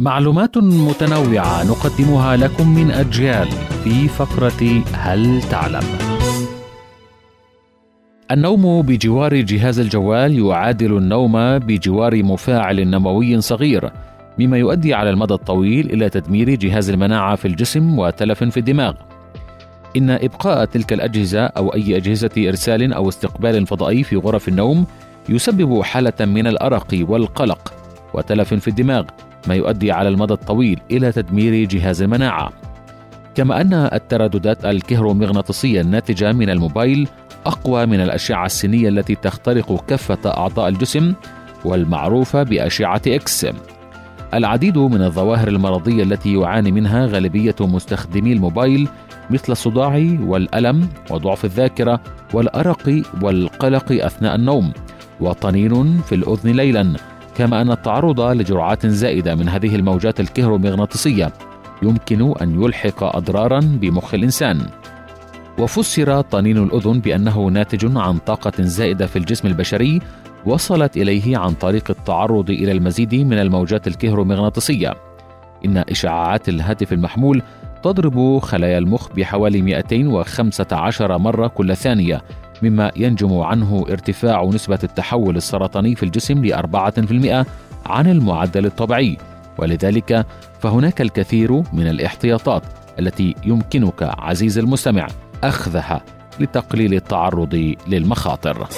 معلومات متنوعة نقدمها لكم من أجيال في فقرة هل تعلم؟ النوم بجوار جهاز الجوال يعادل النوم بجوار مفاعل نووي صغير مما يؤدي على المدى الطويل إلى تدمير جهاز المناعة في الجسم وتلف في الدماغ إن إبقاء تلك الأجهزة أو أي أجهزة إرسال أو استقبال فضائي في غرف النوم يسبب حالة من الأرق والقلق وتلف في الدماغ ما يؤدي على المدى الطويل إلى تدمير جهاز المناعة. كما أن الترددات الكهرومغناطيسية الناتجة من الموبايل أقوى من الأشعة السينية التي تخترق كافة أعضاء الجسم والمعروفه بأشعة إكس العديد من الظواهر المرضية التي يعاني منها غالبية مستخدمي الموبايل مثل الصداع والألم وضعف الذاكرة والأرق والقلق أثناء النوم وطنين في الأذن ليلا. كما أن التعرض لجرعات زائدة من هذه الموجات الكهرومغناطيسية يمكن أن يلحق أضرارا بمخ الإنسان. وفسر طنين الأذن بأنه ناتج عن طاقة زائدة في الجسم البشري وصلت إليه عن طريق التعرض إلى المزيد من الموجات الكهرومغناطيسية. إن إشعاعات الهاتف المحمول تضرب خلايا المخ بحوالي 215 مرة كل ثانية مما ينجم عنه ارتفاع نسبة التحول السرطاني في الجسم ل 4% عن المعدل الطبيعي ولذلك فهناك الكثير من الاحتياطات التي يمكنك عزيزي المستمع أخذها لتقليل التعرض للمخاطر.